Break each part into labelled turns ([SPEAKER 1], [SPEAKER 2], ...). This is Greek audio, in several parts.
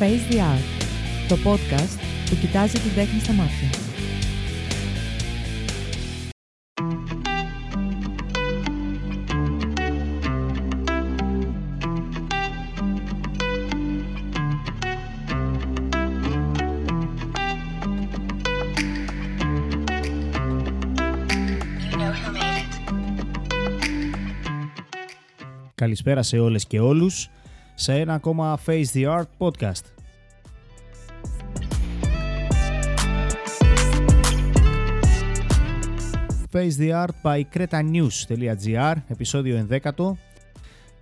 [SPEAKER 1] Face the Art, το podcast που κοιτάζει την τέχνη στα μάτια.
[SPEAKER 2] Καλησπέρα σε όλες και όλους σε ένα ακόμα Face the Art podcast. Face the Art by cretanews.gr, επεισόδιο 11.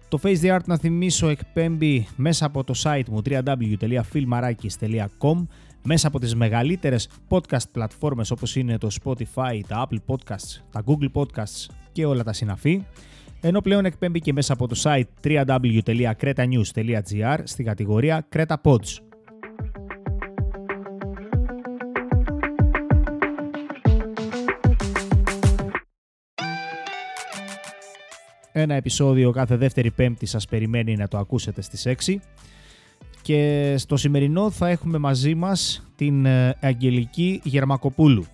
[SPEAKER 2] Το Face the Art να θυμίσω εκπέμπει μέσα από το site μου www.filmarakis.com μέσα από τις μεγαλύτερες podcast πλατφόρμες όπως είναι το Spotify, τα Apple Podcasts, τα Google Podcasts και όλα τα συναφή ενώ πλέον εκπέμπει και μέσα από το site www.cretanews.gr στην κατηγορία Creta Pods. Ένα επεισόδιο κάθε δεύτερη πέμπτη σας περιμένει να το ακούσετε στις 6 και στο σημερινό θα έχουμε μαζί μας την ε, Αγγελική Γερμακοπούλου.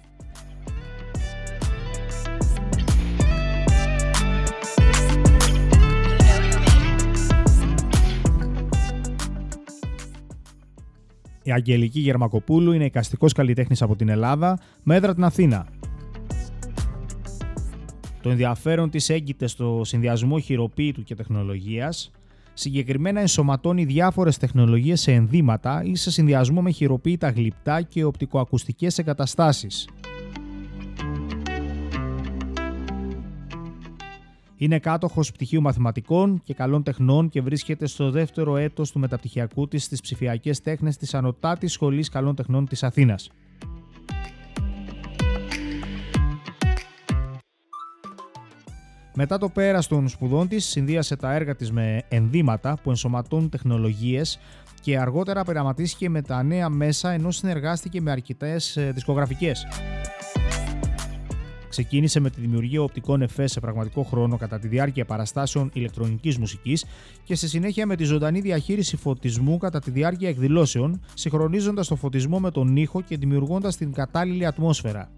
[SPEAKER 2] Η Αγγελική Γερμακοπούλου είναι εικαστικός καλλιτέχνης από την Ελλάδα, με έδρα την Αθήνα. Το ενδιαφέρον της έγκυται στο συνδυασμό χειροποίητου και τεχνολογίας, συγκεκριμένα ενσωματώνει διάφορες τεχνολογίες σε ενδύματα ή σε συνδυασμό με χειροποίητα γλυπτά και οπτικοακουστικές εγκαταστάσεις. Είναι κάτοχος πτυχίου μαθηματικών και καλών τεχνών και βρίσκεται στο δεύτερο έτος του μεταπτυχιακού της στις ψηφιακές τέχνες της Ανωτάτης Σχολής Καλών Τεχνών της Αθήνας. Μετά το πέρας των σπουδών της, συνδύασε τα έργα της με ενδύματα που ενσωματώνουν τεχνολογίες και αργότερα πειραματίστηκε με τα νέα μέσα ενώ συνεργάστηκε με αρκετές ε, δισκογραφικές. Ξεκίνησε με τη δημιουργία οπτικών εφές σε πραγματικό χρόνο κατά τη διάρκεια παραστάσεων ηλεκτρονικής μουσικής και στη συνέχεια με τη ζωντανή διαχείριση φωτισμού κατά τη διάρκεια εκδηλώσεων, συγχρονίζοντας το φωτισμό με τον ήχο και δημιουργώντας την κατάλληλη ατμόσφαιρα.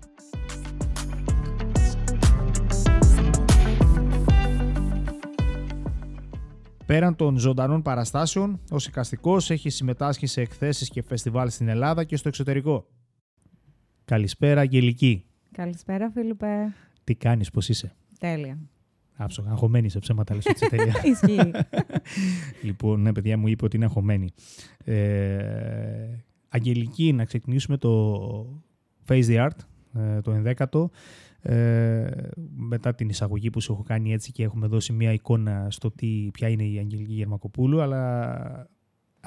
[SPEAKER 2] Πέραν των ζωντανών παραστάσεων, ο Σικαστικός έχει συμμετάσχει σε εκθέσεις και φεστιβάλ στην Ελλάδα και στο εξωτερικό. Καλησπέρα, Αγγελική.
[SPEAKER 1] Καλησπέρα, Φίλιππε.
[SPEAKER 2] Τι κάνεις, πώς είσαι;
[SPEAKER 1] Τέλεια.
[SPEAKER 2] Άψογα, αγχωμένη σε ψέματα, λες έτσι τέλεια.
[SPEAKER 1] Ισχύει.
[SPEAKER 2] λοιπόν, ναι, παιδιά μου είπε ότι είναι αγχωμένη. Ε, Αγγελική, να ξεκινήσουμε το Face the Art, ε, το ενδέκατο. Ε, μετά την εισαγωγή που σου έχω κάνει έτσι και έχουμε δώσει μια εικόνα στο τι, ποια είναι η Αγγελική Γερμακοπούλου, αλλά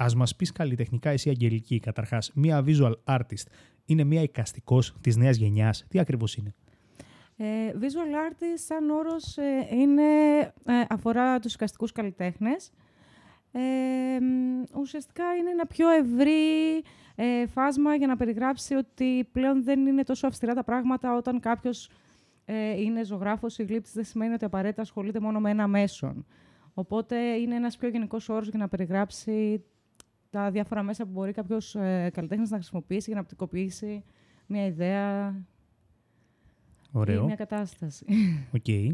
[SPEAKER 2] ας μας πεις καλλιτεχνικά εσύ Αγγελική, καταρχάς, μια visual artist είναι μια εικαστικός της νέας γενιάς. Τι ακριβώς είναι;
[SPEAKER 1] Ε, visual artist σαν όρος ε, είναι, ε, αφορά τους εικαστικούς καλλιτέχνες. Ε, ουσιαστικά είναι ένα πιο ευρύ ε, φάσμα για να περιγράψει ότι πλέον δεν είναι τόσο αυστηρά τα πράγματα όταν κάποιος είναι ζωγράφος ή γλύπτης δεν σημαίνει ότι απαραίτητα ασχολείται μόνο με ένα μέσον. Οπότε είναι ένας πιο γενικός όρος για να περιγράψει τα διάφορα μέσα που μπορεί κάποιος ε, καλλιτέχνης να χρησιμοποιήσει για να οπτικοποιήσει μια ιδέα
[SPEAKER 2] Ωραίο.
[SPEAKER 1] ή μια κατάσταση.
[SPEAKER 2] OK. Okay.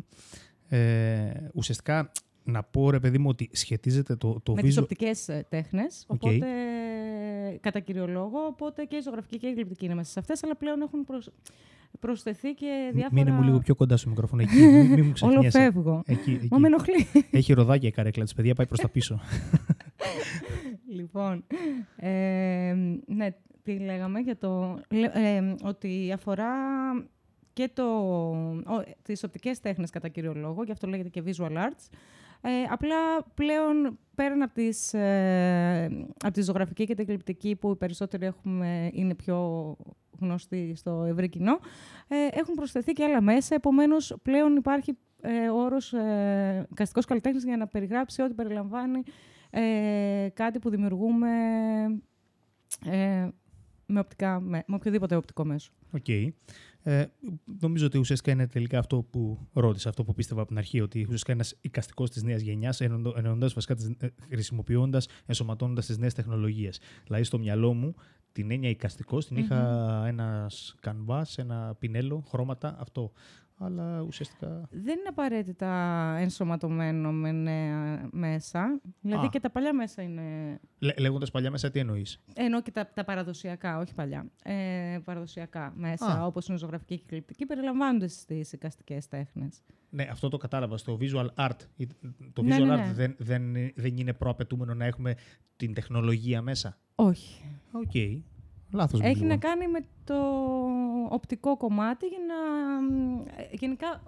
[SPEAKER 2] Ε, ουσιαστικά, να πω ρε παιδί μου ότι σχετίζεται το, το
[SPEAKER 1] Με
[SPEAKER 2] visual...
[SPEAKER 1] τις οπτικές ε, τέχνες, οπότε κατά κύριο λόγο, οπότε και η ζωγραφική και η γλυπτική είναι μέσα σε αυτές, αλλά πλέον έχουν προσ... προσθεθεί και διάφορα...
[SPEAKER 2] Μείνε μου λίγο πιο κοντά στο μικρόφωνο, εκεί, μην, μην μου
[SPEAKER 1] Όλο φεύγω.
[SPEAKER 2] Εκεί, εκεί.
[SPEAKER 1] Μα με ενοχλεί.
[SPEAKER 2] Έχει ροδάκια η καρέκλα της, παιδιά, πάει προς τα πίσω.
[SPEAKER 1] Λοιπόν, ε, ναι, τι λέγαμε για το... Ε, ότι αφορά και το, ο, τις οπτικές τέχνες κατά κύριο λόγο, γι' αυτό λέγεται και visual arts. Ε, απλά πλέον πέραν από, τις, ε, από τη ζωγραφική και την κλειπτική που οι περισσότεροι έχουμε, είναι πιο γνωστοί στο ευρύ κοινό, ε, έχουν προσθεθεί και άλλα μέσα, επομένως πλέον υπάρχει ε, όρος εικαστικός καλλιτέχνης για να περιγράψει ό,τι περιλαμβάνει ε, κάτι που δημιουργούμε ε, με, οπτικά, με, με οποιοδήποτε οπτικό μέσο.
[SPEAKER 2] OK. Okay. Ε, νομίζω ότι ουσιαστικά είναι τελικά αυτό που ρώτησα, αυτό που πίστευα από την αρχή, ότι ουσιαστικά ένας εικαστικός της νέας γενιάς, εννοώντας βασικά, ε, χρησιμοποιώντας, ενσωματώνοντας τις νέες τεχνολογίες. Δηλαδή, στο μυαλό μου, την έννοια οικαστικός την είχα ένας κανβάς, ένα πινέλο, χρώματα, αυτό αλλά ουσιαστικά...
[SPEAKER 1] Δεν είναι απαραίτητα ενσωματωμένο με νέα μέσα. Δηλαδή και τα παλιά μέσα είναι...
[SPEAKER 2] Λέ, λέγοντας παλιά μέσα, τι εννοείς;
[SPEAKER 1] Εννοώ και τα, τα παραδοσιακά, όχι παλιά. Ε, παραδοσιακά μέσα, Α. όπως είναι ζωγραφική και κλειπτική, περιλαμβάνονται στις εικαστικές τέχνες.
[SPEAKER 2] Ναι, αυτό το κατάλαβα. Στο visual art, το ναι, visual ναι, art ναι. δεν, δεν, δεν είναι προαπαιτούμενο να έχουμε την τεχνολογία μέσα;
[SPEAKER 1] Όχι.
[SPEAKER 2] OK. Okay. Λάθος
[SPEAKER 1] Έχει να κάνει με το οπτικό κομμάτι για να... Ε, γενικά,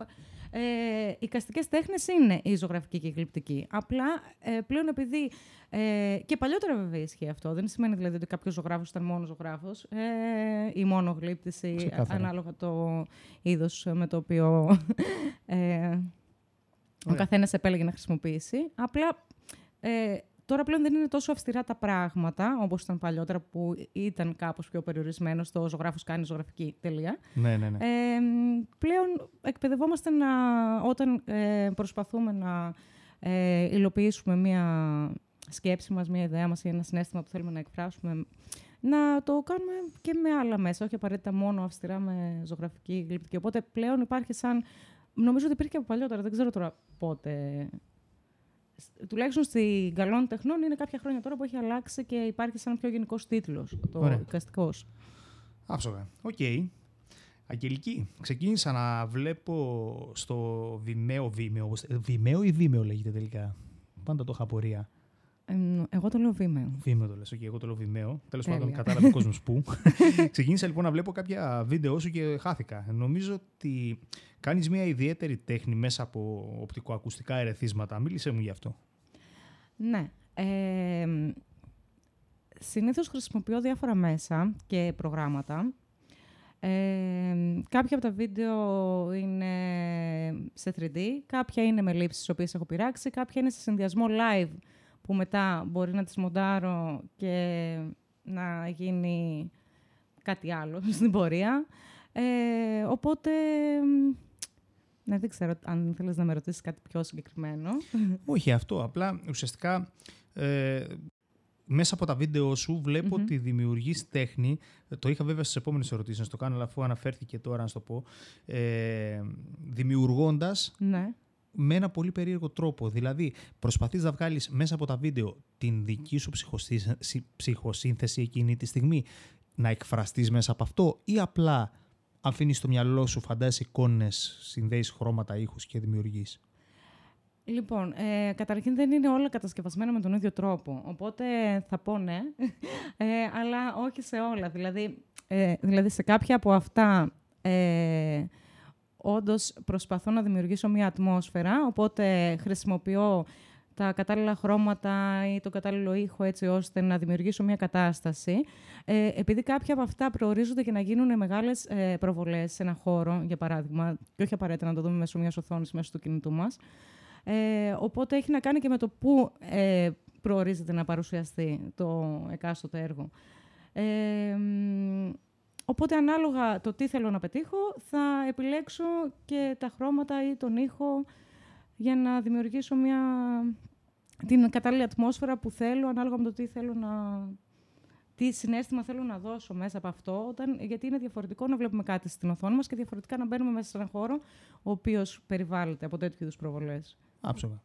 [SPEAKER 1] ε, οι εικαστικές τέχνες είναι η ζωγραφική και η γλυπτική. Απλά ε, πλέον επειδή... Ε, και παλιότερα βέβαια ισχύει αυτό. Δεν σημαίνει δηλαδή ότι κάποιος ζωγράφος ήταν μόνο ζωγράφος ε, ή μόνο γλύπτης ή, ανάλογα το είδος με το οποίο ε, ο καθένας επέλεγε να χρησιμοποιήσει. Απλά ε, Τώρα πλέον δεν είναι τόσο αυστηρά τα πράγματα όπως ήταν παλιότερα, που ήταν κάπως πιο περιορισμένο στο ζωγράφος κάνει ζωγραφική τελεία.
[SPEAKER 2] Ναι, ναι, ναι.
[SPEAKER 1] Ε, πλέον εκπαιδευόμαστε να, όταν ε, προσπαθούμε να ε, υλοποιήσουμε μία σκέψη μας, μία ιδέα μας ή ένα συνέστημα που θέλουμε να εκφράσουμε, να το κάνουμε και με άλλα μέσα, όχι απαραίτητα μόνο αυστηρά με ζωγραφική γλυπτική. Οπότε πλέον υπάρχει σαν... Νομίζω ότι υπήρχε από παλιότερα, δεν ξέρω τώρα πότε τουλάχιστον στην καλών τεχνών είναι κάποια χρόνια τώρα που έχει αλλάξει και υπάρχει σαν πιο γενικός τίτλος το εικαστικό.
[SPEAKER 2] Άψογα. OK. Okay. Αγγελική, ξεκίνησα να βλέπω στο Vimeo, Vimeo, Vimeo ή Vimeo λέγεται τελικά. Πάντα το είχα απορία.
[SPEAKER 1] Εγώ το λέω Vimeo.
[SPEAKER 2] Vimeo το λες, okay, εγώ το λέω Vimeo. Τέλος πάντων κατάλαβε ο κόσμος που. Ξεκίνησα λοιπόν να βλέπω κάποια βίντεο σου και χάθηκα. Νομίζω ότι κάνεις μια ιδιαίτερη τέχνη μέσα από οπτικοακουστικά ερεθίσματα. Μίλησε μου γι' αυτό.
[SPEAKER 1] Ναι. Ε, συνήθως χρησιμοποιώ διάφορα μέσα και προγράμματα. Ε, κάποια από τα βίντεο είναι σε 3D, κάποια είναι με λήψεις τις οποίες έχω πειράξει, κάποια είναι σε συνδυασμό live που μετά μπορεί να τις μοντάρω και να γίνει κάτι άλλο στην πορεία. Ε, οπότε ναι, δεν ξέρω αν θέλεις να με ρωτήσεις κάτι πιο συγκεκριμένο.
[SPEAKER 2] Όχι αυτό, απλά ουσιαστικά ε, μέσα από τα βίντεο σου βλέπω mm-hmm. ότι δημιουργείς τέχνη. Το είχα βέβαια στις επόμενες ερωτήσεις να το κάνω, αλλά αφού αναφέρθηκε τώρα να σου το πω. Ε, Δημιουργώντας
[SPEAKER 1] ναι.
[SPEAKER 2] Με ένα πολύ περίεργο τρόπο. Δηλαδή, προσπαθείς να βγάλεις μέσα από τα βίντεο την δική σου ψυχοσύνθεση εκείνη τη στιγμή, να εκφραστείς μέσα από αυτό, ή απλά αφήνεις στο μυαλό σου, φαντάζει εικόνες, συνδέεις χρώματα, ήχους και δημιουργείς;
[SPEAKER 1] Λοιπόν, ε, καταρχήν δεν είναι όλα κατασκευασμένα με τον ίδιο τρόπο. Οπότε θα πω ναι, ε, αλλά όχι σε όλα. Δηλαδή, ε, δηλαδή σε κάποια από αυτά ε, όντως προσπαθώ να δημιουργήσω μια ατμόσφαιρα, οπότε χρησιμοποιώ τα κατάλληλα χρώματα ή το κατάλληλο ήχο έτσι ώστε να δημιουργήσω μια κατάσταση. Ε, επειδή κάποια από αυτά προορίζονται και να γίνουν μεγάλες ε, προβολές σε ένα χώρο, για παράδειγμα, και όχι απαραίτητα να το δούμε μέσω μιας οθόνης μέσω του κινητού μας. Ε, οπότε έχει να κάνει και με το πού ε, προορίζεται να παρουσιαστεί το εκάστοτε έργο. Ε, οπότε ανάλογα το τι θέλω να πετύχω, θα επιλέξω και τα χρώματα ή τον ήχο για να δημιουργήσω μια, την κατάλληλη ατμόσφαιρα που θέλω, ανάλογα με το τι θέλω να... Τι συνέστημα θέλω να δώσω μέσα από αυτό, όταν, γιατί είναι διαφορετικό να βλέπουμε κάτι στην οθόνη μας και διαφορετικά να μπαίνουμε μέσα σε έναν χώρο ο οποίος περιβάλλεται από τέτοιου είδους προβολές.
[SPEAKER 2] Άψογα.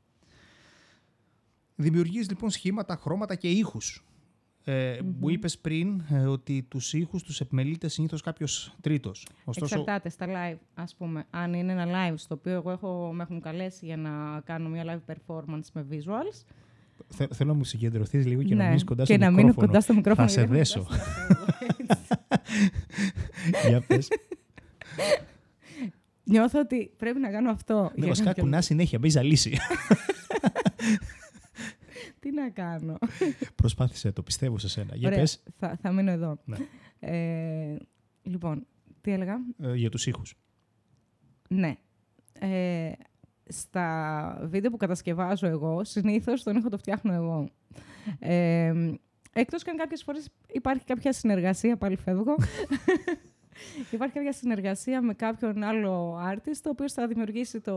[SPEAKER 2] Δημιουργείς λοιπόν σχήματα, χρώματα και ήχους ε, mm Μου είπες πριν ε, ότι τους ήχους τους επιμελείται συνήθως κάποιος τρίτος.
[SPEAKER 1] Ωστόσο... Εξαρτάται στα live, ας πούμε. Αν είναι ένα live στο οποίο εγώ έχω, με έχουν καλέσει για να κάνω μια live performance με visuals.
[SPEAKER 2] θέλω να μου συγκεντρωθείς λίγο και να
[SPEAKER 1] ναι, μείνεις
[SPEAKER 2] κοντά στο
[SPEAKER 1] μικρόφωνο. Και να μείνω κοντά στο μικρόφωνο.
[SPEAKER 2] Θα σε δέσω. για πες.
[SPEAKER 1] Νιώθω ότι πρέπει να κάνω αυτό.
[SPEAKER 2] Ναι, βασικά κουνά συνέχεια, μπει ζαλίσει.
[SPEAKER 1] Τι να κάνω.
[SPEAKER 2] Προσπάθησε το, πιστεύω σε σένα. Για πες.
[SPEAKER 1] Θα, θα μείνω εδώ. Ναι. Ε, λοιπόν, τι έλεγα;
[SPEAKER 2] Ε, για τους ήχους.
[SPEAKER 1] Ναι. Ε, στα βίντεο που κατασκευάζω εγώ, συνήθως τον ήχο το φτιάχνω εγώ. Ε, εκτός και αν κάποιες φορές υπάρχει κάποια συνεργασία, πάλι φεύγω. Υπάρχει κάποια συνεργασία με κάποιον άλλο artist, ο οποίος θα δημιουργήσει το,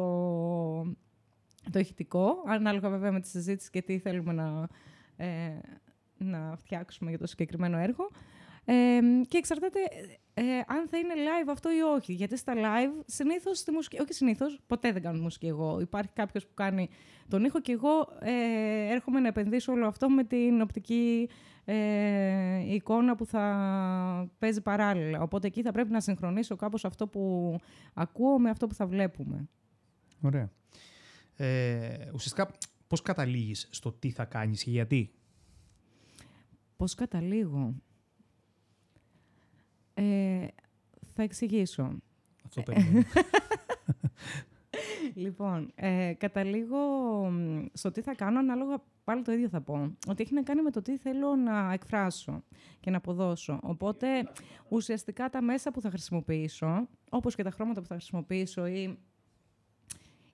[SPEAKER 1] το ηχητικό, ανάλογα βέβαια με τη συζήτηση και τι θέλουμε να, ε, να φτιάξουμε για το συγκεκριμένο έργο. Ε, και εξαρτάται ε, αν θα είναι live αυτό ή όχι. Γιατί στα live συνήθως στη μουσική. Όχι συνήθως, ποτέ δεν κάνω μουσική εγώ. Υπάρχει κάποιος που κάνει τον ήχο και εγώ ε, έρχομαι να επενδύσω όλο αυτό με την οπτική ε, εικόνα που θα παίζει παράλληλα. Οπότε εκεί θα πρέπει να συγχρονίσω κάπως αυτό που ακούω με αυτό που θα βλέπουμε.
[SPEAKER 2] Ωραία. Ε, ουσιαστικά, πώς καταλήγεις στο τι θα κάνεις και γιατί;
[SPEAKER 1] Πώς καταλήγω; Ε, θα εξηγήσω.
[SPEAKER 2] Αυτό περιμένω.
[SPEAKER 1] λοιπόν, ε, καταλήγω στο τι θα κάνω ανάλογα πάλι το ίδιο θα πω. Ότι έχει να κάνει με το τι θέλω να εκφράσω και να αποδώσω. Οπότε, ουσιαστικά τα μέσα που θα χρησιμοποιήσω, όπως και τα χρώματα που θα χρησιμοποιήσω ή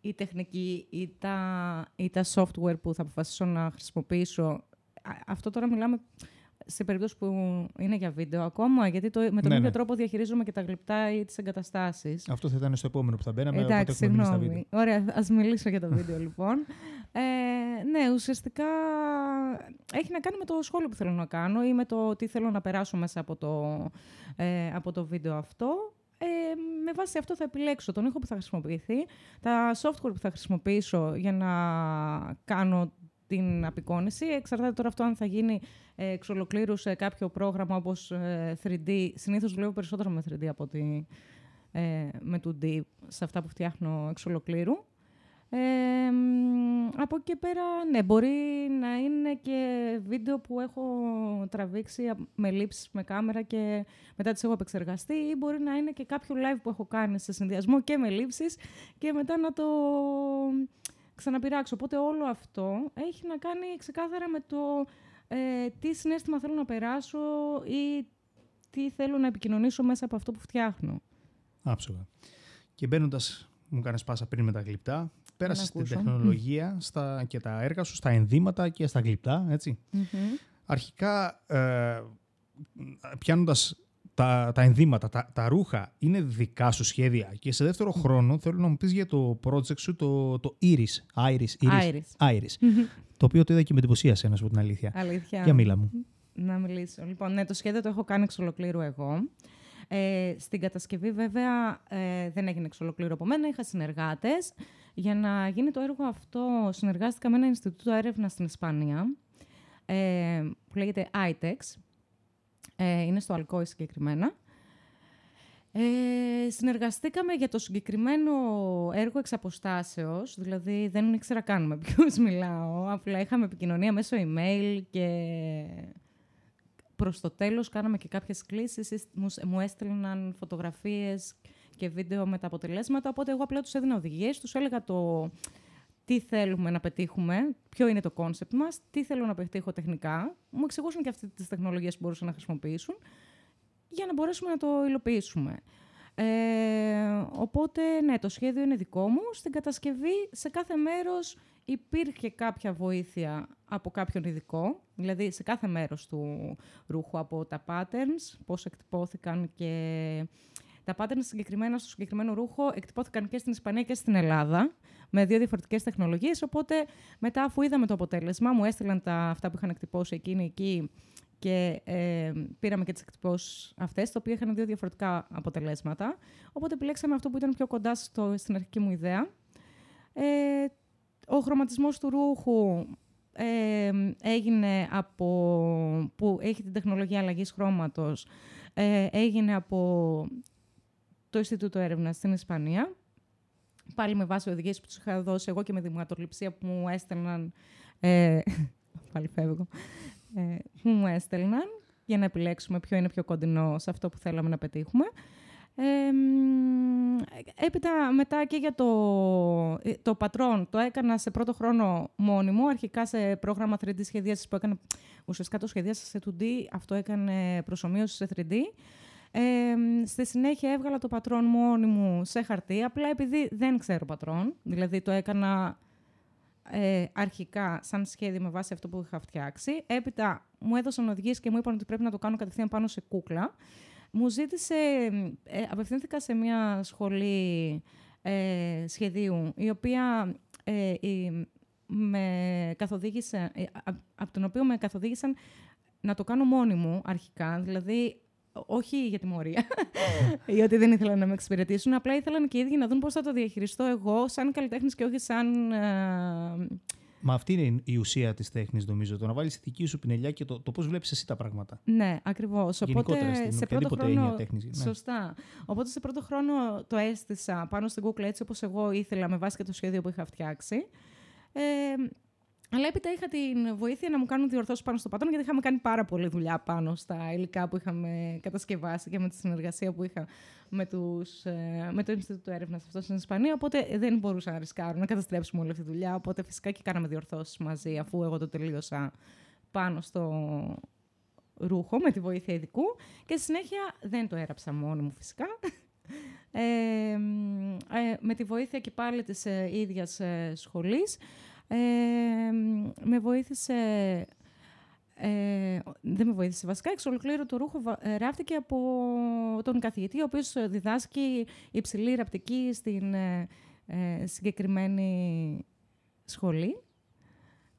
[SPEAKER 1] η τεχνική ή τα, ή τα software που θα αποφασίσω να χρησιμοποιήσω, αυτό τώρα μιλάμε σε περίπτωση που είναι για βίντεο ακόμα, γιατί το, με τον ναι, ίδιο ναι. τρόπο διαχειρίζομαι και τα γλυπτά ή τις εγκαταστάσεις.
[SPEAKER 2] Αυτό θα ήταν στο επόμενο που θα μπαίναμε. Εντάξει, συγγνώμη.
[SPEAKER 1] Ωραία, ας μιλήσω για το βίντεο λοιπόν. Ε, ναι, ουσιαστικά έχει να κάνει με το σχόλιο που θέλω να κάνω ή με το τι θέλω να περάσω μέσα από το, ε, από το βίντεο αυτό. Ε, με βάση αυτό θα επιλέξω τον ήχο που θα χρησιμοποιηθεί, τα software που θα χρησιμοποιήσω για να κάνω την απεικόνηση. Εξαρτάται τώρα αυτό αν θα γίνει ε, εξ ολοκλήρου σε κάποιο πρόγραμμα όπως 3D. Ε, Συνήθως δουλεύω περισσότερο με 3D από ότι ε, με 2D σε αυτά που φτιάχνω εξ ολοκλήρου. Ε, από εκεί πέρα, ναι, μπορεί να είναι και βίντεο που έχω τραβήξει με λήψεις με κάμερα και μετά τις έχω επεξεργαστεί ή μπορεί να είναι και κάποιο live που έχω κάνει σε συνδυασμό και με λήψεις και μετά να το ξαναπειράξω. Οπότε όλο αυτό έχει να κάνει ξεκάθαρα με το ε, τι συνέστημα θέλω να περάσω ή τι θέλω να επικοινωνήσω μέσα από αυτό που φτιάχνω.
[SPEAKER 2] Άψογα. Και μπαίνοντας, μου κάνεις πάσα πριν με τα γλυπτά, πέρασες την τεχνολογία στα, και τα έργα σου στα ενδύματα και στα γλυπτά, έτσι. Αρχικά, ε, πιάνοντας τα, τα ενδύματα, τα, τα ρούχα είναι δικά σου σχέδια. Και σε δεύτερο χρόνο θέλω να μου πεις για το project σου, το, το Iris. Iris. Iris. Iris. το οποίο το είδα και με εντυπωσίασε, να σου πω την αλήθεια.
[SPEAKER 1] Αλήθεια.
[SPEAKER 2] Για μίλα μου.
[SPEAKER 1] Να μιλήσω. Λοιπόν, ναι, το σχέδιο το έχω κάνει εξ ολοκλήρου εγώ. Ε, στην κατασκευή βέβαια ε, δεν έγινε εξ ολοκλήρου από μένα, είχα συνεργάτες. Για να γίνει το έργο αυτό συνεργάστηκα με ένα Ινστιτούτο έρευνα στην Ισπανία ε, που λέγεται ITEX ε, είναι στο Αλκόη συγκεκριμένα. Ε, συνεργαστήκαμε για το συγκεκριμένο έργο εξ αποστάσεως, δηλαδή δεν ήξερα καν με ποιους μιλάω, απλά είχαμε επικοινωνία μέσω email και προς το τέλος κάναμε και κάποιες κλήσεις, μους έστειλαν φωτογραφίες και βίντεο με τα αποτελέσματα, οπότε εγώ απλά τους έδινα οδηγίες, τους έλεγα το τι θέλουμε να πετύχουμε, ποιο είναι το concept μας, τι θέλω να πετύχω τεχνικά. Μου εξηγούσαν και αυτές τις τεχνολογίες που μπορούσαν να χρησιμοποιήσουν για να μπορέσουμε να το υλοποιήσουμε. Ε, οπότε, ναι, το σχέδιο είναι δικό μου. Στην κατασκευή, σε κάθε μέρος υπήρχε κάποια βοήθεια από κάποιον ειδικό, δηλαδή σε κάθε μέρος του ρούχου, από τα patterns, πώς εκτυπώθηκαν και... Τα patterns συγκεκριμένα στο συγκεκριμένο ρούχο εκτυπώθηκαν και στην Ισπανία και στην Ελλάδα με δύο διαφορετικές τεχνολογίες. Οπότε, μετά, αφού είδαμε το αποτέλεσμα, μου έστειλαν τα, αυτά που είχαν εκτυπώσει εκείνοι εκεί και ε, πήραμε και τις εκτυπώσεις αυτές, τα οποία είχαν δύο διαφορετικά αποτελέσματα. Οπότε, επιλέξαμε αυτό που ήταν πιο κοντά στο, στην αρχική μου ιδέα. Ε, ο χρωματισμός του ρούχου ε, έγινε από, που έχει την τεχνολογία αλλαγής χρώματος, ε, έγινε από το Ινστιτούτο Έρευνας στην Ισπανία πάλι με βάση οδηγίες που τους είχα δώσει εγώ και με δημοκρατοληψία που μου έστελναν... Ε, πάλι φεύγω. Ε, που μου έστελναν για να επιλέξουμε ποιο είναι πιο κοντινό σε αυτό που θέλαμε να πετύχουμε. Ε, έπειτα μετά και για το, το πατρόν το έκανα σε πρώτο χρόνο μόνιμο, αρχικά σε πρόγραμμα 3D σχεδίασης που έκανε, ουσιαστικά το σχεδίασα σε 2D, αυτό έκανε προσωμείωση σε 3D. Ε, στη συνέχεια έβγαλα το πατρόν μόνη μου σε χαρτί, απλά επειδή δεν ξέρω πατρόν, δηλαδή το έκανα ε, αρχικά σαν σχέδιο με βάση αυτό που είχα φτιάξει. Έπειτα μου έδωσαν οδηγίες και μου είπαν ότι πρέπει να το κάνω κατευθείαν πάνω σε κούκλα. Μου ζήτησε, ε, απευθύνθηκα σε μια σχολή ε, σχεδίου, η οποία ε, με καθοδήγησε, ε, από τον οποίο με καθοδήγησαν να το κάνω μόνη μου αρχικά, δηλαδή όχι για τιμωρία ή ότι δεν ήθελαν να με εξυπηρετήσουν, απλά ήθελαν και οι ίδιοι να δουν πώς θα το διαχειριστώ εγώ σαν καλλιτέχνης και όχι σαν... Ε,
[SPEAKER 2] Μα αυτή είναι η ουσία της τέχνης, νομίζω. Το να βάλεις τη δική σου πινελιά και το, το πώς βλέπεις εσύ τα πράγματα.
[SPEAKER 1] Ναι, ακριβώς. Οπότε σε πρώτο χρόνο.
[SPEAKER 2] Τέχνης,
[SPEAKER 1] ναι. Σωστά. Οπότε σε πρώτο χρόνο το έστησα πάνω στην Google έτσι όπως εγώ ήθελα με βάση και το σχέδιο που είχα φτιάξει. Ε, αλλά έπειτα είχα την βοήθεια να μου κάνουν διορθώσεις πάνω στο πατόν, γιατί είχαμε κάνει πάρα πολλή δουλειά πάνω στα υλικά που είχαμε κατασκευάσει και με τη συνεργασία που είχα με, τους, ε, με το Ινστιτούτο Έρευνας αυτό στην Ισπανία. Οπότε δεν μπορούσα να ρισκάρω να καταστρέψουμε όλη αυτή τη δουλειά. Οπότε φυσικά και κάναμε διορθώσεις μαζί, αφού εγώ το τελείωσα πάνω στο ρούχο με τη βοήθεια ειδικού. Και στη συνέχεια δεν το έραψα μόνη μου φυσικά. Ε, ε, με τη βοήθεια και πάλι της ε, ίδιας ε, σχολής με βοήθησε... Ε, δεν με βοήθησε βασικά, εξ ολοκλήρου το ρούχο ε, ράφτηκε από τον καθηγητή, ο οποίος διδάσκει υψηλή ραπτική στην ε, ε συγκεκριμένη σχολή.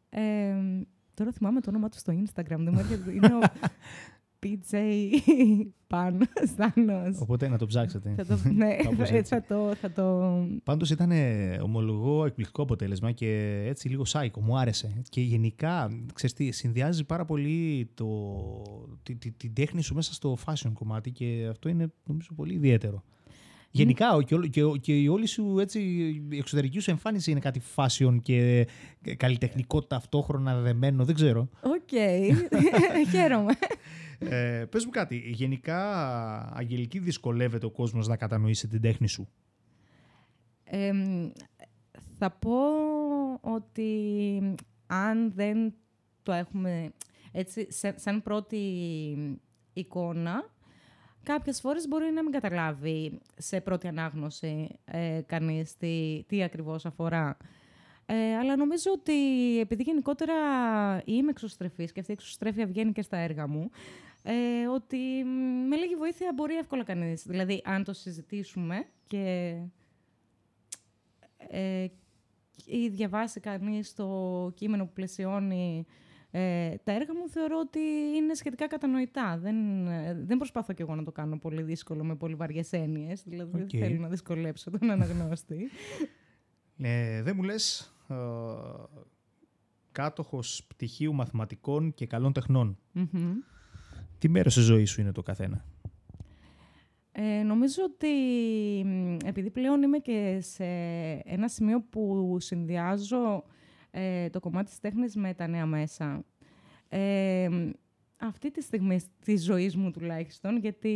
[SPEAKER 1] Ε, τώρα θυμάμαι το όνομα του στο Instagram, δεν μου έρχεται. Είναι ο PJ πάνω, Στάνος.
[SPEAKER 2] Οπότε να το ψάξετε.
[SPEAKER 1] Θα το, ναι, θα, το, θα το...
[SPEAKER 2] Πάντως ήταν, ομολογώ, εκπληκτικό αποτέλεσμα και έτσι λίγο σάικο, μου άρεσε. Και γενικά, ξέρεις τι, συνδυάζει πάρα πολύ το, την, την τέχνη σου μέσα στο fashion κομμάτι και αυτό είναι νομίζω πολύ ιδιαίτερο. Γενικά και, και, και η όλη σου έτσι, η εξωτερική σου εμφάνιση είναι κάτι fashion και καλλιτεχνικό ταυτόχρονα δεμένο, δεν ξέρω.
[SPEAKER 1] OK, okay. χαίρομαι.
[SPEAKER 2] Ε, πες μου κάτι, γενικά Αγγελική δυσκολεύεται ο κόσμος να κατανοήσει την τέχνη σου;
[SPEAKER 1] θα πω ότι αν δεν το έχουμε έτσι, σαν πρώτη εικόνα, κάποιες φορές μπορεί να μην καταλάβει σε πρώτη ανάγνωση ε, κανείς τι, τι ακριβώς αφορά. Ε, αλλά νομίζω ότι επειδή γενικότερα είμαι εξωστρεφής και αυτή η εξωστρέφεια βγαίνει και στα έργα μου, ε, ότι με λίγη βοήθεια μπορεί εύκολα κανείς. Δηλαδή, αν το συζητήσουμε και ε, ή διαβάσει κανείς το κείμενο που πλαισιώνει ε, τα έργα μου, θεωρώ ότι είναι σχετικά κατανοητά. Δεν, ε, δεν προσπαθώ κι εγώ να το κάνω πολύ δύσκολο με πολύ βαριές έννοιες. Δηλαδή, δεν θέλω να δυσκολέψω τον αναγνώστη.
[SPEAKER 2] Ε, δεν μου λες ε, κάτοχος πτυχίου μαθηματικών και καλών τι μέρος της ζωής σου είναι το καθένα;
[SPEAKER 1] Ε, νομίζω ότι επειδή πλέον είμαι και σε ένα σημείο που συνδυάζω ε, το κομμάτι της τέχνης με τα νέα μέσα. Ε, αυτή τη στιγμή της ζωής μου τουλάχιστον, γιατί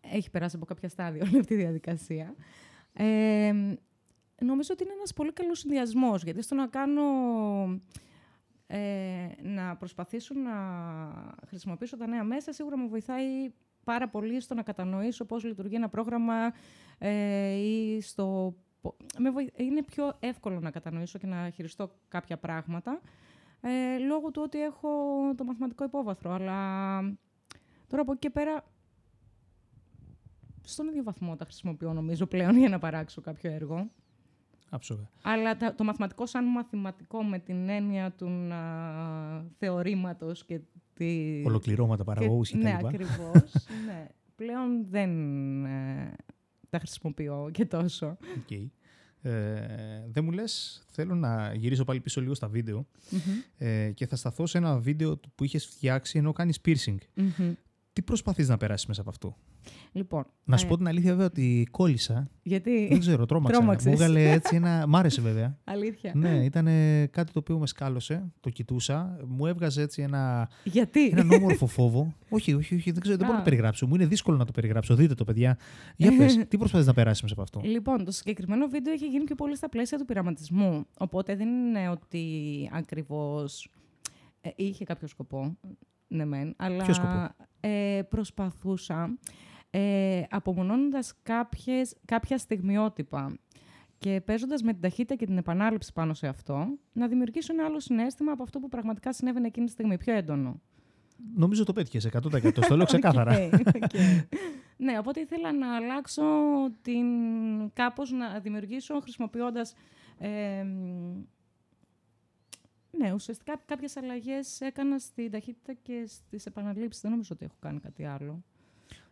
[SPEAKER 1] έχει περάσει από κάποια στάδια όλη αυτή η διαδικασία, ε, νομίζω ότι είναι ένας πολύ καλός συνδυασμός, γιατί στο να κάνω ε, να προσπαθήσουν να χρησιμοποιήσω τα νέα μέσα σίγουρα μου βοηθάει πάρα πολύ στο να κατανοήσω πώς λειτουργεί ένα πρόγραμμα ε, ή στο... Είναι πιο εύκολο να κατανοήσω και να χειριστώ κάποια πράγματα ε, λόγω του ότι έχω το μαθηματικό υπόβαθρο. Αλλά τώρα από εκεί και πέρα στον ίδιο βαθμό τα χρησιμοποιώ νομίζω πλέον για να παράξω κάποιο έργο.
[SPEAKER 2] Άψογα.
[SPEAKER 1] Αλλά το μαθηματικό σαν μαθηματικό με την έννοια του α, θεωρήματος και τη...
[SPEAKER 2] Ολοκληρώματα παραγωγούς και,
[SPEAKER 1] Ναι, ακριβώς. ναι. Πλέον δεν ε, τα χρησιμοποιώ και τόσο.
[SPEAKER 2] Okay. Ε, δεν μου λες, θέλω να γυρίσω πάλι πίσω λίγο στα βιντεο ε, και θα σταθώ σε ένα βίντεο που είχες φτιάξει ενώ κάνεις piercing. Τι προσπαθείς να περάσεις μέσα από αυτό.
[SPEAKER 1] Λοιπόν,
[SPEAKER 2] να σου ε... πω την αλήθεια, βέβαια, ότι κόλλησα.
[SPEAKER 1] Γιατί.
[SPEAKER 2] Δεν ξέρω, τρόμαξα. Μου έβγαλε έτσι ένα. Μ' άρεσε, βέβαια.
[SPEAKER 1] Αλήθεια.
[SPEAKER 2] Ναι, ήταν κάτι το οποίο με σκάλωσε. Το κοιτούσα. Μου έβγαζε έτσι ένα.
[SPEAKER 1] Γιατί;
[SPEAKER 2] Έναν όμορφο φόβο. όχι, όχι, όχι, δεν ξέρω, δεν μπορώ να το περιγράψω. Μου είναι δύσκολο να το περιγράψω. Δείτε το, παιδιά. Για πες, τι προσπαθείς να περάσεις μέσα από αυτό;
[SPEAKER 1] Λοιπόν, το συγκεκριμένο βίντεο έχει γίνει πιο πολύ στα πλαίσια του πειραματισμού. Οπότε δεν είναι ότι ακριβώς. Ε, είχε κάποιο σκοπό. Ναι, μεν, αλλά
[SPEAKER 2] Ποιο σκοπό;
[SPEAKER 1] Ε, προσπαθούσα ε, απομονώνοντας κάποιες, κάποια στιγμιότυπα και παίζοντας με την ταχύτητα και την επανάληψη πάνω σε αυτό, να δημιουργήσω ένα άλλο συνέστημα από αυτό που πραγματικά συνέβαινε εκείνη τη στιγμή, πιο έντονο.
[SPEAKER 2] νομίζω το πέτυχες 100%. Το λέω ξεκάθαρα.
[SPEAKER 1] Okay, okay. ναι, οπότε ήθελα να αλλάξω την... κάπως να δημιουργήσω χρησιμοποιώντας ε, ναι, ουσιαστικά κάποιες αλλαγές έκανα στην ταχύτητα και στις επαναλήψεις. Δεν νομίζω ότι έχω κάνει κάτι άλλο.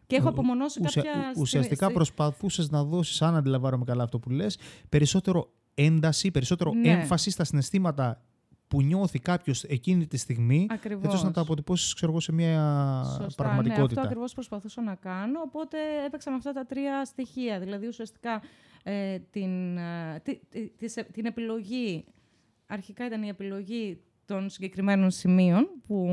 [SPEAKER 1] Και έχω απομονώσει Ουσια, κάποια...
[SPEAKER 2] Ουσιαστικά προσπαθούσες να δώσεις, αν αντιλαμβάνομαι καλά αυτό που λες, περισσότερο ένταση, περισσότερο ναι. έμφαση στα συναισθήματα που νιώθει κάποιος εκείνη τη στιγμή, ακριβώς. έτσι ώστε να τα αποτυπώσεις σε μια Σωστά, πραγματικότητα. Ναι,
[SPEAKER 1] αυτό ακριβώς προσπαθούσα να κάνω. Οπότε έπαιξα με αυτά τα τρία στοιχεία. Δηλαδή, ουσιαστικά ε, την, ε, την επιλογή αρχικά ήταν η επιλογή των συγκεκριμένων σημείων που,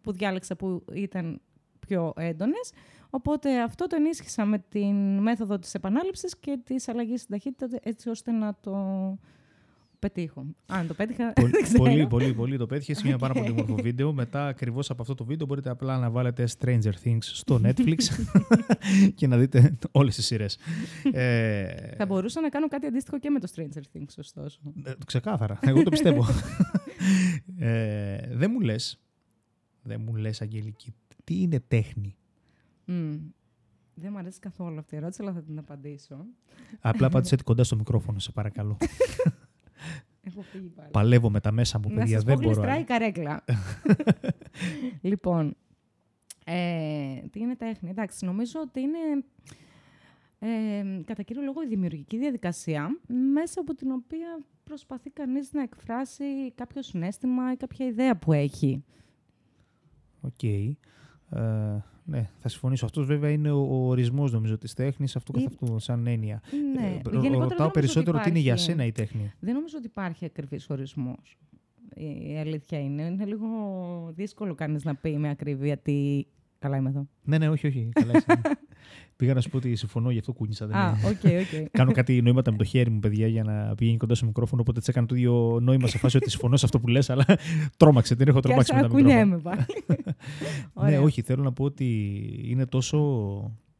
[SPEAKER 1] που διάλεξα που ήταν πιο έντονες. Οπότε αυτό το ενίσχυσα με την μέθοδο της επανάληψης και της αλλαγής στην ταχύτητα έτσι ώστε να το πετύχω. Αν το πέτυχα,
[SPEAKER 2] πολύ, δεν ξέρω. Πολύ, πολύ, πολύ το πέτυχες. Είναι ένα πάρα πολύ όμορφο βίντεο. Μετά, ακριβώς από αυτό το βίντεο, μπορείτε απλά να βάλετε Stranger Things στο Netflix και να δείτε όλες τις σειρές.
[SPEAKER 1] ε... Θα μπορούσα να κάνω κάτι αντίστοιχο και με το Stranger Things, ωστόσο.
[SPEAKER 2] Ε, ξεκάθαρα. Εγώ το πιστεύω. ε, δεν μου λες, δεν μου λες, Αγγελική, τι είναι τέχνη;
[SPEAKER 1] Mm. Δεν μου αρέσει καθόλου αυτή η ερώτηση, αλλά θα την απαντήσω.
[SPEAKER 2] Απλά απάντησε κοντά στο μικρόφωνο, σε παρακαλώ.
[SPEAKER 1] Έχω φύγει πάλι.
[SPEAKER 2] Παλεύω με τα μέσα μου, παιδιά.
[SPEAKER 1] Να
[SPEAKER 2] δεν μπορώ.
[SPEAKER 1] Να η καρέκλα. λοιπόν, ε, τι είναι τέχνη. Εντάξει, νομίζω ότι είναι ε, κατά κύριο λόγο η δημιουργική διαδικασία μέσα από την οποία προσπαθεί κανείς να εκφράσει κάποιο συναίσθημα ή κάποια ιδέα που έχει.
[SPEAKER 2] OK. Okay. Ε, ναι, θα συμφωνήσω. Αυτός βέβαια είναι ο, ο ορισμός νομίζω της τέχνης, αυτού καθ' αυτού, σαν έννοια.
[SPEAKER 1] Ναι.
[SPEAKER 2] Ε, ρωτάω περισσότερο τι είναι για σένα η τέχνη.
[SPEAKER 1] Δεν νομίζω ότι υπάρχει ακριβής ορισμός. Η αλήθεια είναι. Είναι λίγο δύσκολο κανείς να πει με ακρίβεια τι. Καλά είμαι εδώ.
[SPEAKER 2] Ναι, ναι, όχι, όχι. Καλά είσαι. Πήγα να σου πω ότι συμφωνώ, γι' αυτό κούνησα.
[SPEAKER 1] Α, OK, OK.
[SPEAKER 2] Κάνω κάτι νοήματα με το χέρι μου, παιδιά, για να πηγαίνει κοντά στο μικρόφωνο. Οπότε έτσι έκανα το ίδιο νόημα σε φάση ότι συμφωνώ σε αυτό που λες, αλλά τρόμαξε. Την έχω τρομάξει με τα μικρόφωνα.
[SPEAKER 1] πάλι.
[SPEAKER 2] ναι, όχι, θέλω να πω ότι είναι τόσο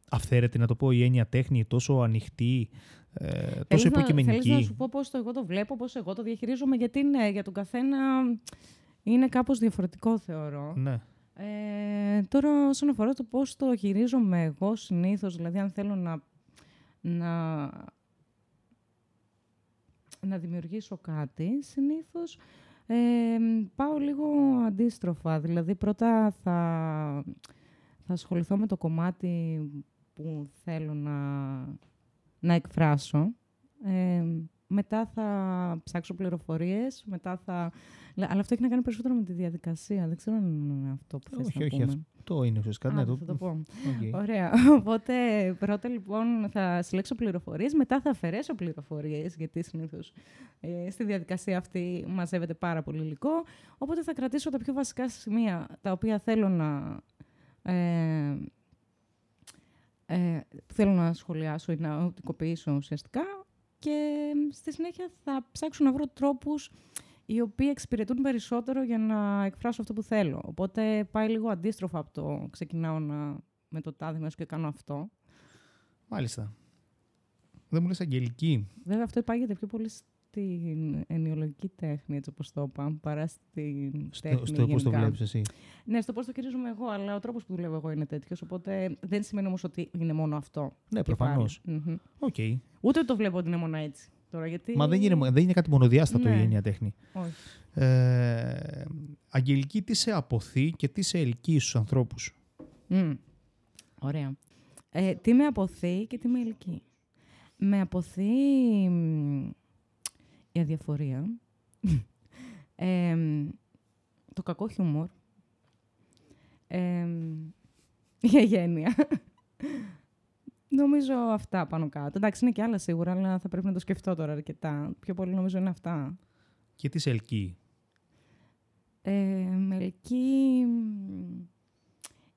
[SPEAKER 2] αυθαίρετη, να το πω, η έννοια τέχνη, τόσο ανοιχτή, ε, τόσο υποκειμενική.
[SPEAKER 1] Θέλω να σου πω πώς το εγώ το βλέπω, πώς εγώ το διαχειρίζομαι, γιατί ναι, για τον καθένα είναι κάπως διαφορετικό, θεωρώ.
[SPEAKER 2] Ναι.
[SPEAKER 1] Ε, τώρα, όσον αφορά το πώς το χειρίζομαι εγώ συνήθως, δηλαδή αν θέλω να, να, να δημιουργήσω κάτι, συνήθως ε, πάω λίγο αντίστροφα. Δηλαδή, πρώτα θα, θα ασχοληθώ με το κομμάτι που θέλω να, να εκφράσω. Ε, μετά θα ψάξω πληροφορίες, μετά θα αλλά αυτό έχει να κάνει περισσότερο με τη διαδικασία. Δεν ξέρω αν είναι αυτό που θες
[SPEAKER 2] όχι,
[SPEAKER 1] να
[SPEAKER 2] όχι,
[SPEAKER 1] πούμε.
[SPEAKER 2] Αυτό είναι ουσιαστικά. Ναι,
[SPEAKER 1] το... Θα το πω. Ωραία. Οπότε πρώτα λοιπόν θα συλλέξω πληροφορίες, μετά θα αφαιρέσω πληροφορίες, γιατί συνήθως ε, στη διαδικασία αυτή μαζεύεται πάρα πολύ υλικό. Οπότε θα κρατήσω τα πιο βασικά σημεία τα οποία θέλω να... Ε, ε, θέλω να σχολιάσω ή να οπτικοποιήσω ουσιαστικά και στη συνέχεια θα ψάξω να βρω τρόπους οι οποίοι εξυπηρετούν περισσότερο για να εκφράσω αυτό που θέλω. Οπότε πάει λίγο αντίστροφα από το ξεκινάω να, με το τάδε μέσα και κάνω αυτό.
[SPEAKER 2] Μάλιστα. Δεν μου λες αγγελική.
[SPEAKER 1] Βέβαια αυτό υπάγεται πιο πολύ στην ενοιολογική τέχνη, έτσι όπως το είπα, παρά στην στο, τέχνη
[SPEAKER 2] Στο πώς το βλέπεις εσύ;
[SPEAKER 1] Ναι, στο πώς το χειρίζομαι εγώ, αλλά ο τρόπος που δουλεύω εγώ είναι τέτοιος, οπότε δεν σημαίνει όμως ότι είναι μόνο αυτό.
[SPEAKER 2] Ναι, προφανώς. Okay.
[SPEAKER 1] Ούτε το βλέπω ότι είναι μόνο έτσι. Τώρα, γιατί...
[SPEAKER 2] Μα δεν είναι, δεν είναι κάτι μονοδιάστατο
[SPEAKER 1] ναι.
[SPEAKER 2] η έννοια τέχνη.
[SPEAKER 1] Όχι.
[SPEAKER 2] Ε, Αγγελική, τι σε αποθεί και τι σε ελκύει στους ανθρώπους;
[SPEAKER 1] Mm. Ωραία. Ε, τι με αποθεί και τι με ελκύει. Με αποθεί η αδιαφορία, ε, το κακό χιούμορ, ε, η αγένεια. Νομίζω αυτά πάνω κάτω. Εντάξει, είναι και άλλα σίγουρα, αλλά θα πρέπει να το σκεφτώ τώρα αρκετά. Πιο πολύ νομίζω είναι αυτά.
[SPEAKER 2] Και τις σε ελκύει.
[SPEAKER 1] Ε, με ελκύει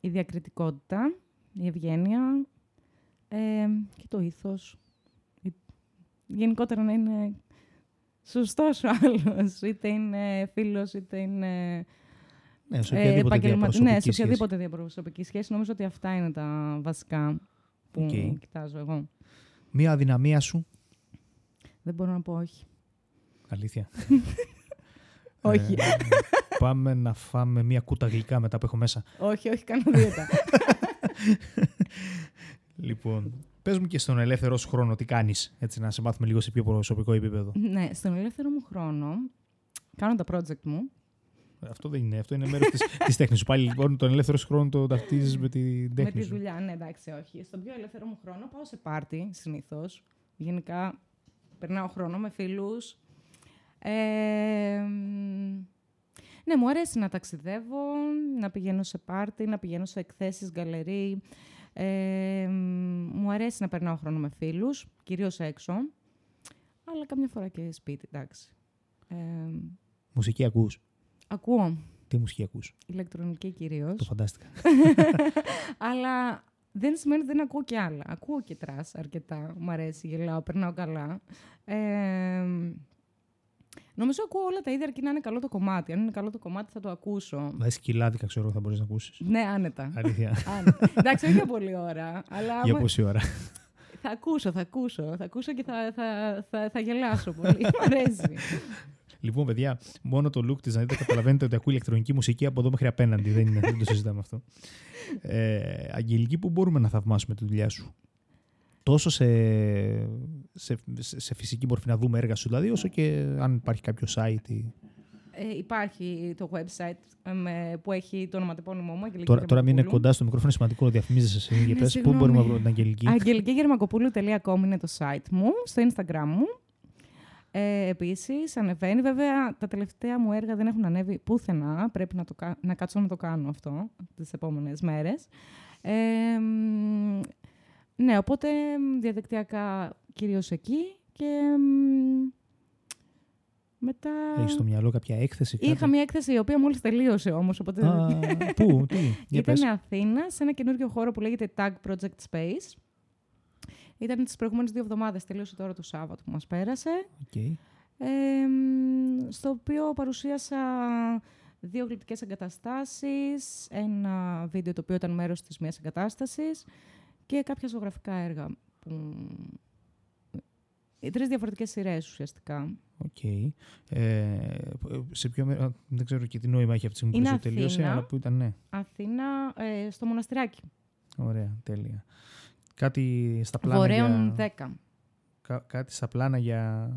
[SPEAKER 1] η διακριτικότητα, η ευγένεια ε, και το ήθος. Γενικότερα να είναι σωστός ο άλλος. Είτε είναι φίλος, είτε είναι...
[SPEAKER 2] Ναι, σε οποιαδήποτε, διαπροσωπική,
[SPEAKER 1] ναι, σε οποιαδήποτε διαπροσωπική σχέση. Νομίζω ότι αυτά είναι τα βασικά που okay. κοιτάζω εγώ.
[SPEAKER 2] Μία αδυναμία σου.
[SPEAKER 1] Δεν μπορώ να πω όχι.
[SPEAKER 2] Αλήθεια.
[SPEAKER 1] όχι.
[SPEAKER 2] Πάμε να φάμε μια κούτα γλυκά μετά που έχω μέσα.
[SPEAKER 1] όχι, όχι, κάνω δίαιτα.
[SPEAKER 2] Λοιπόν, πες μου και στον ελεύθερο σου χρόνο τι κάνεις, έτσι να σε μάθουμε λίγο σε πιο προσωπικό επίπεδο.
[SPEAKER 1] ναι, στον ελεύθερο μου χρόνο κάνω τα project μου.
[SPEAKER 2] Αυτό δεν είναι, αυτό είναι μέρος της, της τέχνης σου. Πάλι λοιπόν τον ελεύθερο σου χρόνο το ταυτίζεις με την
[SPEAKER 1] Με
[SPEAKER 2] τέχνη
[SPEAKER 1] τη
[SPEAKER 2] σου.
[SPEAKER 1] δουλειά, ναι, εντάξει, όχι. Στον πιο ελεύθερο μου χρόνο πάω σε πάρτι συνήθως. Γενικά περνάω χρόνο με φίλους. Ε, μ, ναι, μου αρέσει να ταξιδεύω, να πηγαίνω σε πάρτι, να πηγαίνω σε εκθέσεις, γκαλερί. Ε, μ, μου αρέσει να περνάω χρόνο με φίλους, κυρίως έξω. Αλλά καμιά φορά και σπίτι, εντάξει. Ε,
[SPEAKER 2] Μουσική ακούς;
[SPEAKER 1] ακούω
[SPEAKER 2] Τι μουσική ακούς;
[SPEAKER 1] ηλεκτρονική κυρίως.
[SPEAKER 2] Το φαντάστηκα.
[SPEAKER 1] Αλλά δεν σημαίνει ότι δεν ακούω και άλλα. Ακούω και trash αρκετά. Μ' αρέσει, γελάω, περνάω καλά. Ε, νομίζω ακούω όλα τα ίδια αρκεί να είναι καλό το κομμάτι. Αν είναι καλό το κομμάτι θα το ακούσω.
[SPEAKER 2] Δηλαδή σκυλάδικα ξέρω θα μπορείς να ακούσεις.
[SPEAKER 1] Ναι, άνετα.
[SPEAKER 2] Αλήθεια.
[SPEAKER 1] άνετα. Εντάξει, όχι για πολλή ώρα, αλλά
[SPEAKER 2] Για
[SPEAKER 1] άμα-
[SPEAKER 2] πόση ώρα;
[SPEAKER 1] θα ακούσω, θα ακούσω. Θα ακούσω και θα, θα, θα, θα γελάσω πολύ. Μ' αρέσει.
[SPEAKER 2] Λοιπόν, παιδιά, μόνο το look της να δείτε καταλαβαίνετε ότι ακούει ηλεκτρονική μουσική από εδώ μέχρι απέναντι. Δεν, είναι, δεν το συζητάμε αυτό. Ε, Αγγελική, πού μπορούμε να θαυμάσουμε τη δουλειά σου; Τόσο σε, σε, σε- σε φυσική μορφή να δούμε έργα σου, δηλαδή, όσο και αν υπάρχει κάποιο site. ή-
[SPEAKER 1] Ε, υπάρχει το website ε, με- που έχει το ονοματεπώνυμό μου. Αγγελική
[SPEAKER 2] Τώρα, τώρα μην είναι
[SPEAKER 1] Γερμακοπούλου.
[SPEAKER 2] κοντά στο μικρόφωνο, είναι σημαντικό να διαφημίζεσαι εσύ. Για
[SPEAKER 1] Ναι,
[SPEAKER 2] πες, πού
[SPEAKER 1] συγγνώμη.
[SPEAKER 2] μπορούμε να βρούμε την Αγγελική.
[SPEAKER 1] Αγγελικηγερμακοπούλου.com είναι το site μου, στο Instagram μου. Ε, επίσης, ανεβαίνει. Βέβαια, τα τελευταία μου έργα δεν έχουν ανέβει πουθενά. Πρέπει να, το, κα- να κάτσω να το κάνω αυτό τις επόμενες μέρες. Ε, μ, ναι, οπότε μ, διαδικτυακά κυρίως εκεί και μ, μετά...
[SPEAKER 2] Έχεις στο μυαλό κάποια έκθεση. Κάτι;
[SPEAKER 1] Είχα μια έκθεση η οποία μόλις τελείωσε όμως, οπότε...
[SPEAKER 2] Α, πού, τι, για
[SPEAKER 1] Ήταν
[SPEAKER 2] πες.
[SPEAKER 1] Αθήνα, σε ένα καινούριο χώρο που λέγεται Tag Project Space. Ήταν τις προηγούμενες δύο εβδομάδες, τελείωσε τώρα το Σάββατο που μας πέρασε.
[SPEAKER 2] Οκ.
[SPEAKER 1] Ε, μ, στο οποίο παρουσίασα δύο γλυπτικές εγκαταστάσεις, ένα βίντεο το οποίο ήταν μέρος της μίας εγκατάστασης και κάποια ζωγραφικά έργα. Που... Οι τρεις διαφορετικές σειρές ουσιαστικά.
[SPEAKER 2] Οκ. Ε, σε ποιο μέρος. Δεν ξέρω και τι νόημα έχει αυτή τη στιγμή
[SPEAKER 1] Είναι
[SPEAKER 2] που το τελείωσε,
[SPEAKER 1] Αθήνα.
[SPEAKER 2] αλλά που ήταν, ναι.
[SPEAKER 1] Αθήνα, ε, στο μοναστηράκι.
[SPEAKER 2] Ωραία, τέλεια. Κάτι στα πλάνα
[SPEAKER 1] Βορέων
[SPEAKER 2] για...
[SPEAKER 1] 10.
[SPEAKER 2] Κα- κάτι στα πλάνα για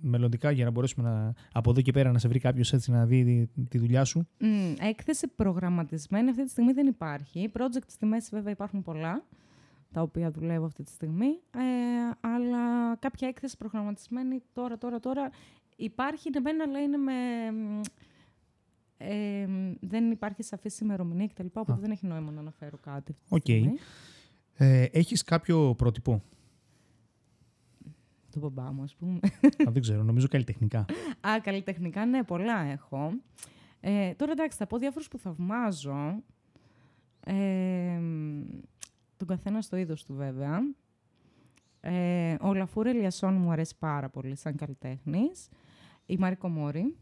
[SPEAKER 2] μελλοντικά για να μπορέσουμε να, από εδώ και πέρα να σε βρει κάποιος έτσι να δει τη, τη δουλειά σου.
[SPEAKER 1] Μμ, έκθεση προγραμματισμένη αυτή τη στιγμή δεν υπάρχει. Project στη μέση βέβαια υπάρχουν πολλά, τα οποία δουλεύω αυτή τη στιγμή. Ε, αλλά κάποια έκθεση προγραμματισμένη τώρα, τώρα, τώρα υπάρχει ναι μεν, αλλά είναι με... μ, Ε, μ, δεν υπάρχει σαφής ημερομηνία κτλ. Οπότε
[SPEAKER 2] Α.
[SPEAKER 1] δεν έχει νόημα να αναφέρω κάτι. Αυτή τη
[SPEAKER 2] Οκ.
[SPEAKER 1] στιγμή.
[SPEAKER 2] Ε, έχεις κάποιο πρότυπο;
[SPEAKER 1] Το μπαμπά μου, ας πούμε.
[SPEAKER 2] Α, δεν ξέρω, νομίζω καλλιτεχνικά.
[SPEAKER 1] Α, καλλιτεχνικά, ναι, πολλά έχω. Ε, τώρα εντάξει, θα πω διάφορους που θαυμάζω. Ε, μ, τον καθένας στο είδος του βέβαια. Ε, ο Λαφούρ Ελιασόν μου αρέσει πάρα πολύ σαν καλλιτέχνης. Η Μάρικο Μόρι,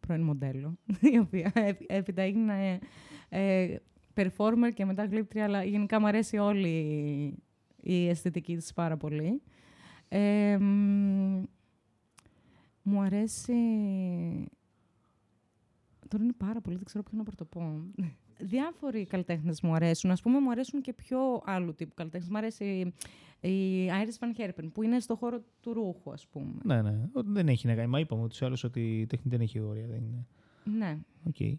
[SPEAKER 1] πρώην μοντέλο, η οποία έπ- έπειτα έγινε ε, performer και μετά γλύπτρια, αλλά γενικά μου αρέσει όλη η αισθητική της πάρα πολύ. Ε, μ, μου αρέσει... Τώρα είναι πάρα πολύ, δεν ξέρω ποιο να πρωτοπώ. Διάφοροι καλλιτέχνες μου αρέσουν. Ας πούμε, μου αρέσουν και πιο άλλου τύπου καλλιτέχνες. Μου αρέσει η Iris Van Herpen, που είναι στο χώρο του ρούχου, ας πούμε.
[SPEAKER 2] ναι, ναι. Ο- Δεν έχει να κάνει. Μα είπαμε ότι άλλωστε ότι η τέχνη δεν έχει όρια. Δεν είναι.
[SPEAKER 1] Ναι.
[SPEAKER 2] Οκ.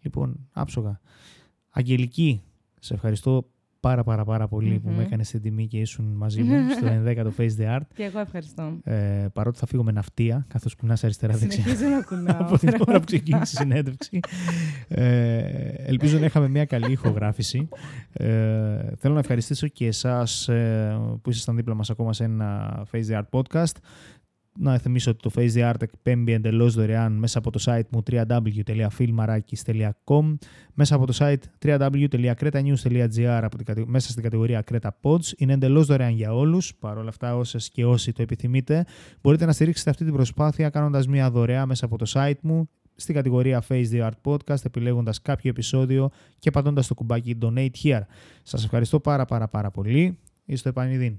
[SPEAKER 2] Λοιπόν, άψογα. Αγγελική, σε ευχαριστώ πάρα πάρα πάρα πολύ που
[SPEAKER 1] Μμμ.
[SPEAKER 2] με έκανες την τιμή και ήσουν μαζί μου στο 11ο Face the Art.
[SPEAKER 1] Και εγώ ευχαριστώ.
[SPEAKER 2] Ε, παρότι θα φύγω με ναυτία, καθώς κουνάς αριστερά-δεξιά
[SPEAKER 1] Συνεχίζω να κουνάω.
[SPEAKER 2] από την ώρα που ξεκίνησε η συνέντευξη. Ε, ελπίζω να είχαμε μια καλή ηχογράφηση. Ε, θέλω να ευχαριστήσω και εσάς ε, που ήσασταν δίπλα μας ακόμα σε ένα Face the Art podcast. Να θυμίσω ότι το Face the Art εκπέμπει εντελώς δωρεάν μέσα από το site μου www.filmarakis.com μέσα από το site www.cretanews.gr από την κατε- μέσα στην κατηγορία Creta Pods. Είναι εντελώς δωρεάν για όλους. Παρ' όλα αυτά όσες και όσοι το επιθυμείτε μπορείτε να στηρίξετε αυτή την προσπάθεια κάνοντας μια δωρεά μέσα από το site μου στην κατηγορία Face the Art Podcast επιλέγοντας κάποιο επεισόδιο και πατώντας το κουμπάκι Donate Here. Σας ευχαριστώ πάρα πάρα πάρα πολύ. Είστε επανειδήν.